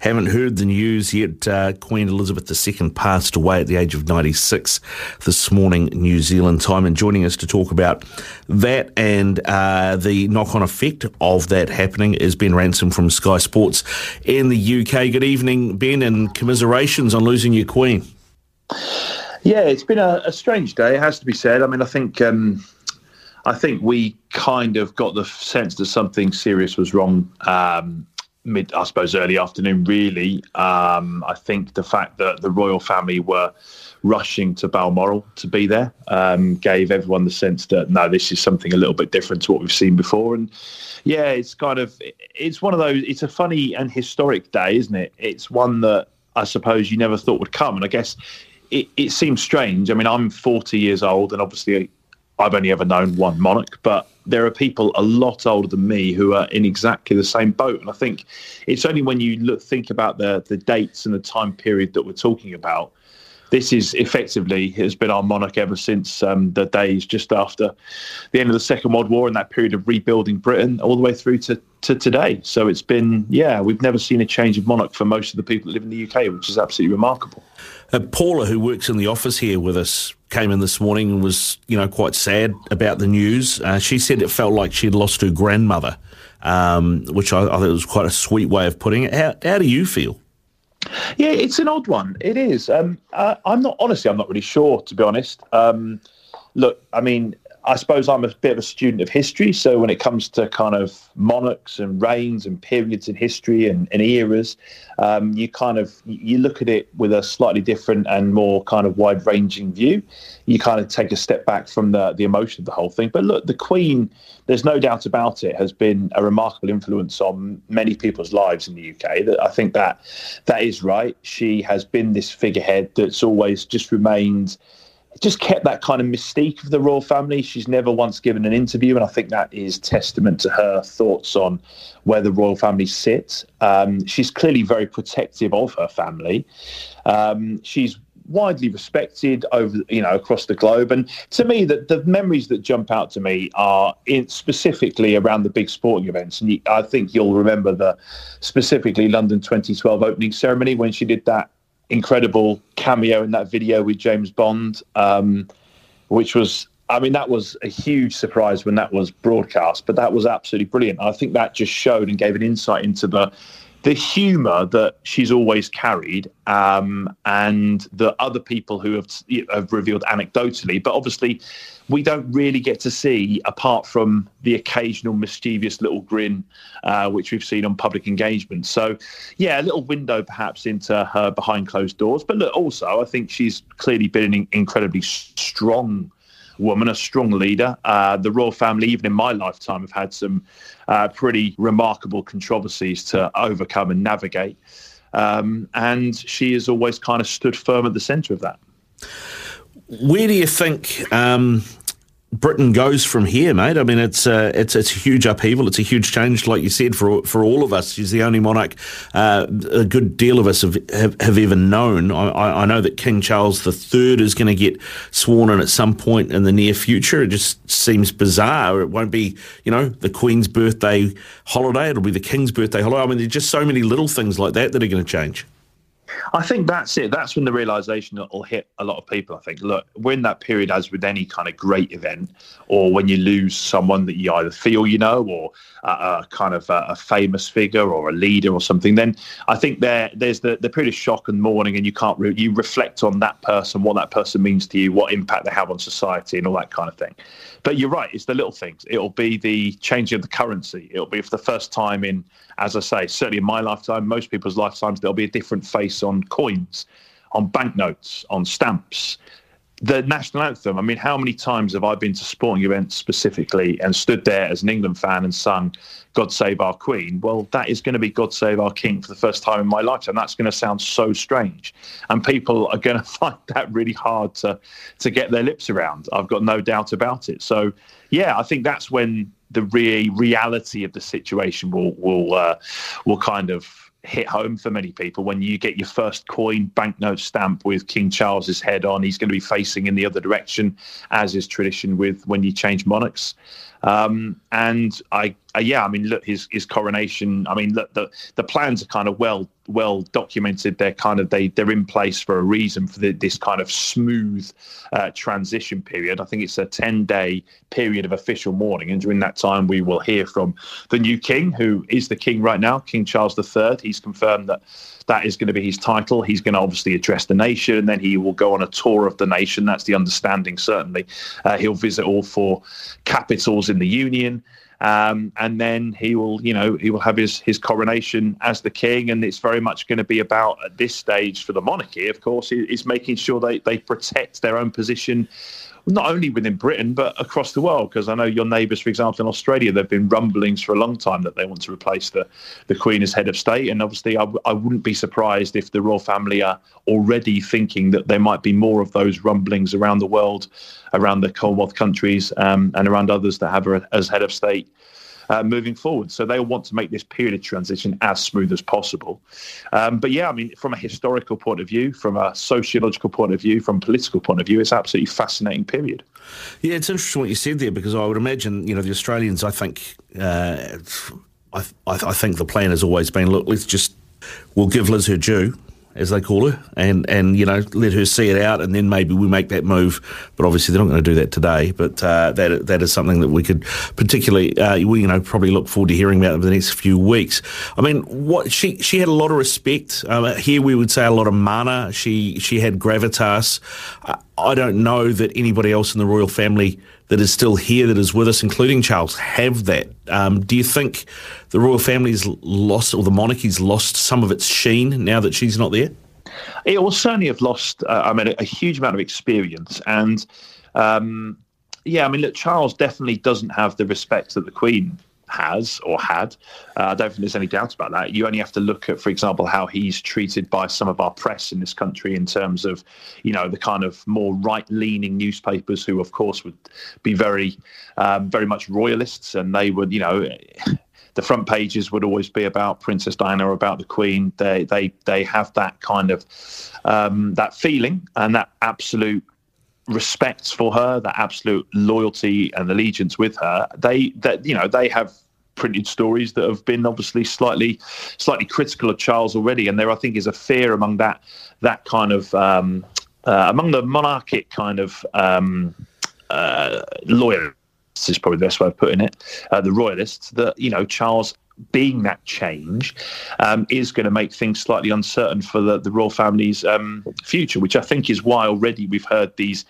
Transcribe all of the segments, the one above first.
Haven't heard the news yet. Uh, Queen Elizabeth II passed away at the age of 96 this morning, New Zealand time. And joining us to talk about that and uh, the knock on effect of that happening is Ben Ransom from Sky Sports in the UK. Good evening, Ben, and commiserations on losing your Queen. Yeah, it's been a, a strange day, it has to be said. I mean, I think. Um, I think we kind of got the sense that something serious was wrong um, mid, I suppose, early afternoon. Really, um, I think the fact that the royal family were rushing to Balmoral to be there um, gave everyone the sense that no, this is something a little bit different to what we've seen before. And yeah, it's kind of it's one of those. It's a funny and historic day, isn't it? It's one that I suppose you never thought would come. And I guess it, it seems strange. I mean, I'm 40 years old, and obviously I've only ever known one monarch, but there are people a lot older than me who are in exactly the same boat. And I think it's only when you look, think about the the dates and the time period that we're talking about. This is effectively has been our monarch ever since um, the days just after the end of the Second World War and that period of rebuilding Britain, all the way through to, to today. So it's been, yeah, we've never seen a change of monarch for most of the people that live in the UK, which is absolutely remarkable. Uh, Paula, who works in the office here with us, came in this morning and was, you know, quite sad about the news. Uh, she said it felt like she'd lost her grandmother, um, which I, I thought was quite a sweet way of putting it. How, how do you feel? Yeah, it's an odd one. It is. Um, uh, I'm not honestly. I'm not really sure, to be honest. Um, look, I mean, I suppose I'm a bit of a student of history. So when it comes to kind of monarchs and reigns and periods in history and, and eras, um, you kind of you look at it with a slightly different and more kind of wide-ranging view. You kind of take a step back from the the emotion of the whole thing. But look, the Queen, there's no doubt about it, has been a remarkable influence on many people's lives in the UK. That I think that that is right. She has been this figurehead that's always just remained just kept that kind of mystique of the royal family. She's never once given an interview, and I think that is testament to her thoughts on where the royal family sits. Um, she's clearly very protective of her family. Um, she's widely respected over you know across the globe and to me that the memories that jump out to me are in specifically around the big sporting events and i think you'll remember the specifically london 2012 opening ceremony when she did that incredible cameo in that video with James Bond, um, which was, I mean, that was a huge surprise when that was broadcast, but that was absolutely brilliant. I think that just showed and gave an insight into the the humour that she's always carried, um, and the other people who have have revealed anecdotally, but obviously we don't really get to see apart from the occasional mischievous little grin, uh, which we've seen on public engagement. So, yeah, a little window perhaps into her behind closed doors. But look, also, I think she's clearly been an incredibly strong woman, a strong leader. Uh, the royal family, even in my lifetime, have had some uh, pretty remarkable controversies to overcome and navigate. Um, and she has always kind of stood firm at the centre of that. Where do you think um, Britain goes from here, mate. I mean, it's uh, it's it's a huge upheaval. It's a huge change, like you said, for for all of us. She's the only monarch uh, a good deal of us have have, have ever known. I, I, know that King Charles III is going to get sworn in at some point in the near future. It just seems bizarre. It won't be, you know, the Queen's birthday holiday. It'll be the King's birthday holiday. I mean, there's just so many little things like that that are going to change. I think that's it. That's when the realization will hit a lot of people. I think, look, we're in that period, as with any kind of great event, or when you lose someone that you either feel you know, or a, kind of a, a, famous figure or a leader or something. Then I think there there's the, the period of shock and mourning, and you can't re- you reflect on that person, what that person means to you, what impact they have on society, and all that kind of thing. But you're right; it's the little things. It'll be the changing of the currency. It'll be for the first time in, as I say, certainly in my lifetime, most people's lifetimes, there'll be a different face on coins, on banknotes, on stamps. The national anthem. I mean, how many times have I been to sporting events specifically and stood there as an England fan and sung God Save Our Queen? Well, that is going to be God Save Our King for the first time in my lifetime. That's going to sound so strange. And people are going to find that really hard to, to get their lips around. I've got no doubt about it. So, yeah, I think that's when the re- reality of the situation will will uh, will kind of hit home for many people when you get your first coin banknote stamp with King Charles's head on. He's going to be facing in the other direction, as is tradition with when you change monarchs. Um, and I, uh, yeah, I mean, look, his his coronation. I mean, look, the the plans are kind of well well documented. They're kind of they they're in place for a reason for the, this kind of smooth uh, transition period. I think it's a ten day period of official mourning, and during that time, we will hear from the new king, who is the king right now, King Charles III. He's confirmed that that is going to be his title. He's going to obviously address the nation, and then he will go on a tour of the nation. That's the understanding, certainly. Uh, he'll visit all four capitals in the union. Um, and then he will, you know, he will have his his coronation as the king, and it's very much going to be about at this stage for the monarchy. Of course, is making sure they they protect their own position not only within Britain but across the world. Because I know your neighbours, for example, in Australia, there have been rumblings for a long time that they want to replace the the Queen as head of state, and obviously, I, I wouldn't be surprised if the royal family are already thinking that there might be more of those rumblings around the world, around the Commonwealth countries, um, and around others that have her as head of state uh, moving forward. So they'll want to make this period of transition as smooth as possible. Um, but yeah, I mean, from a historical point of view, from a sociological point of view, from a political point of view, it's absolutely fascinating period. Yeah, it's interesting what you said there because I would imagine, you know, the Australians, I think, uh, I, I think the plan has always been look, let's just, we'll give Liz her due as they call her, and, and you know let her see it out, and then maybe we make that move. But obviously they're not going to do that today. But uh, that that is something that we could particularly uh, we you know probably look forward to hearing about over the next few weeks. I mean, what she she had a lot of respect. Um, here we would say a lot of mana. She she had gravitas. Uh, I don't know that anybody else in the royal family that is still here, that is with us, including Charles, have that. Um, do you think the royal family's lost, or the monarchy's lost some of its sheen now that she's not there? It will certainly have lost, uh, I mean, a, a, huge amount of experience. And um, yeah, I mean, look, Charles definitely doesn't have the respect that the Queen has or had. Uh, I don't think there's any doubt about that. You only have to look at, for example, how he's treated by some of our press in this country in terms of, you know, the kind of more right-leaning newspapers who, of course, would be very, um, very much royalists, and they would, you know. the front pages would always be about Princess Diana or about the Queen. They they they have that kind of um, that feeling and that absolute respect for her, that absolute loyalty and allegiance with her, they that you know they have printed stories that have been obviously slightly slightly critical of Charles already, and there I think is a fear among that that kind of um, uh, among the monarchic kind of um, uh, loyalists is probably the best way of putting it. Uh, the royalists that you know Charles being that change um, is going to make things slightly uncertain for the, the royal family's um, future, which I think is why already we've heard these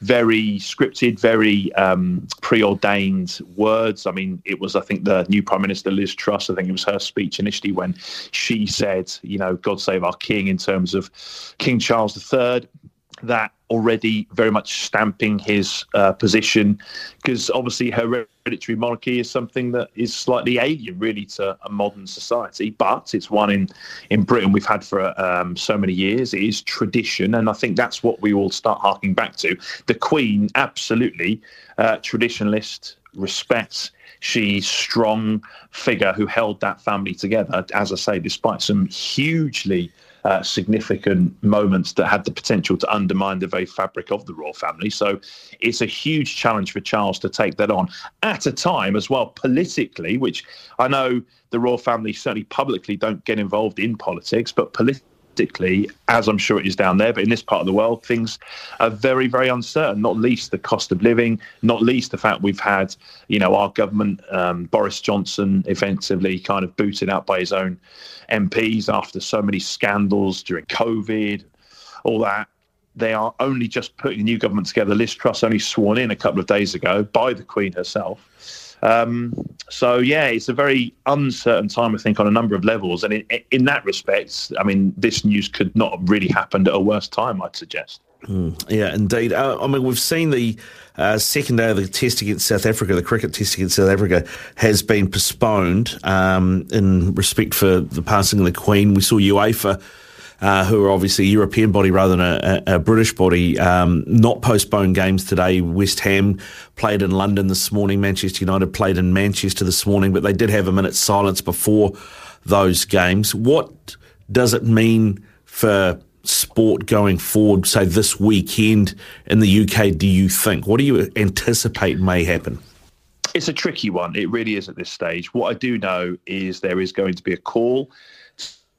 very scripted, very um, preordained words. I mean, it was, I think, the new Prime Minister Liz Truss, I think it was her speech initially when she said, you know, God save our King in terms of King Charles III that already very much stamping his uh, position because obviously hereditary monarchy is something that is slightly alien really to a modern society but it's one in in britain we've had for um, so many years. It is tradition and i think that's what we all start harking back to. The queen absolutely uh, traditionalist respects she's strong figure who held that family together. As i say despite some hugely uh, significant moments that had the potential to undermine the very fabric of the royal family. So it's a huge challenge for Charles to take that on at a time as well politically, which I know the royal family certainly publicly don't get involved in politics, but politically domestically, as I'm sure it is down there, but in this part of the world, things are very, very uncertain. Not least the cost of living, not least the fact we've had, you know, our government, um, Boris Johnson, effectively kind of booted out by his own MPs after so many scandals during COVID, all that. They are only just putting a new government together. Liz Truss only sworn in a couple of days ago by the Queen herself. Um, so yeah, it's a very uncertain time, I think, on a number of levels. And in, in that respect, I mean, this news could not have really happened at a worse time, I'd suggest. Mm, yeah, indeed. Uh, I mean, we've seen the uh, second day of the test against South Africa, the cricket test against South Africa, has been postponed um, in respect for the passing of the Queen. We saw UEFA uh, who are obviously a European body rather than a, a, British body, um, not postpone games today. West Ham played in London this morning. Manchester United played in Manchester this morning, but they did have a minute's silence before those games. What does it mean for sport going forward, say this weekend in the UK, do you think? What do you anticipate may happen? It's a tricky one. It really is at this stage. What I do know is there is going to be a call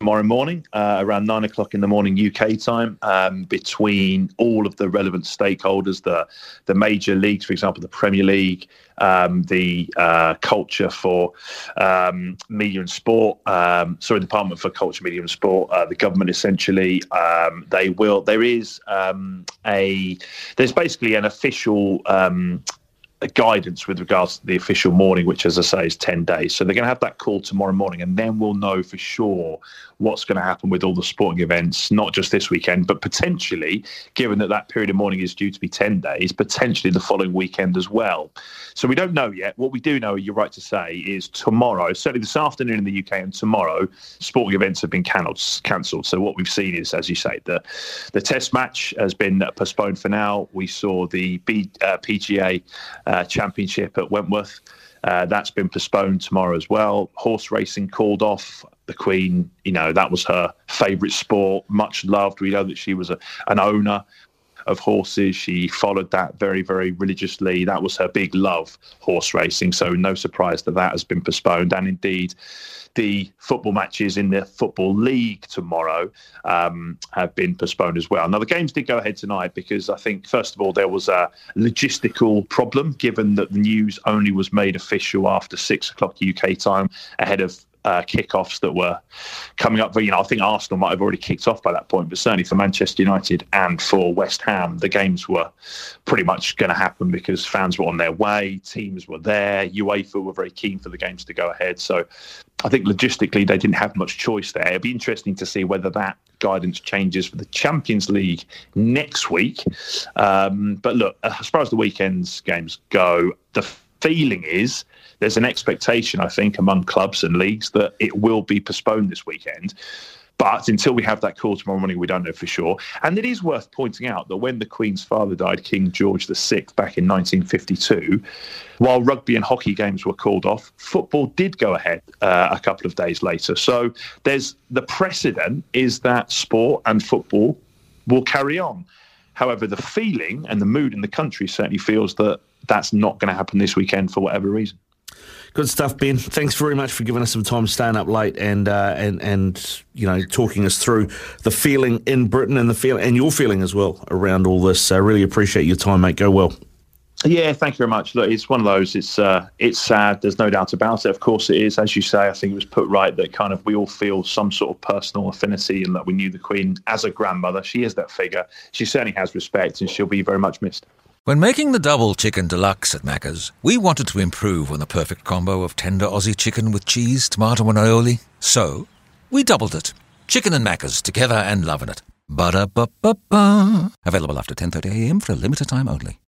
tomorrow morning, uh, around nine o'clock in the morning UK time, um, between all of the relevant stakeholders, the the major leagues, for example, the Premier League, um, the uh, culture for um, media and sport, um, sorry, Department for Culture, Media and Sport, uh, the government essentially. Um, they will. There is um, a. There's basically an official guidance with regards to the official mourning, which, as I say, is 10 days. So they're going to have that call tomorrow morning, and then we'll know for sure what's going to happen with all the sporting events, not just this weekend, but potentially, given that that period of mourning is due to be 10 days, potentially the following weekend as well. So we don't know yet. What we do know, you're right to say, is tomorrow, certainly this afternoon in the UK and tomorrow, sporting events have been cancelled. So what we've seen is, as you say, the, the test match has been postponed for now. We saw the B, uh, PGA uh, Championship at Wentworth. Uh, that's been postponed tomorrow as well. Horse racing called off. The Queen, you know, that was her favourite sport, much loved. We know that she was a, an owner of horses. She followed that very, very religiously. That was her big love, horse racing. So no surprise that that has been postponed. And indeed, the football matches in the Football League tomorrow um, have been postponed as well. Now, the games did go ahead tonight because I think, first of all, there was a logistical problem given that the news only was made official after six o'clock UK time ahead of uh, kickoffs that were coming up. But, You know, I think Arsenal might have already kicked off by that point, but certainly for Manchester United and for West Ham, the games were pretty much going to happen because fans were on their way, teams were there, UEFA were very keen for the games to go ahead. So I think logistically they didn't have much choice there. It'd be interesting to see whether that guidance changes for the Champions League next week. Um, but look, as far as the weekend's games go, the feeling is there's an expectation, I think, among clubs and leagues that it will be postponed this weekend. But until we have that call tomorrow morning, we don't know for sure. And it is worth pointing out that when the Queen's father died, King George VI, back in 1952, while rugby and hockey games were called off, football did go ahead uh, a couple of days later. So there's the precedent is that sport and football will carry on. However, the feeling and the mood in the country certainly feels that that's not going to happen this weekend for whatever reason. Good stuff, Ben. Thanks very much for giving us some time staying up late and uh, and and you know talking us through the feeling in Britain and the feel and your feeling as well around all this. I really appreciate your time, mate. Go well. Yeah, thank you very much. Look, it's one of those. It's uh, it's sad. There's no doubt about it. Of course, it is. As you say, I think it was put right that kind of we all feel some sort of personal affinity, and that we knew the Queen as a grandmother. She is that figure. She certainly has respect, and she'll be very much missed. When making the double chicken deluxe at Macca's, we wanted to improve on the perfect combo of tender Aussie chicken with cheese, tomato, and aioli. So, we doubled it. Chicken and Macca's together and loving it. Ba-da-ba-ba-ba. Available after 10.30am for a limited time only.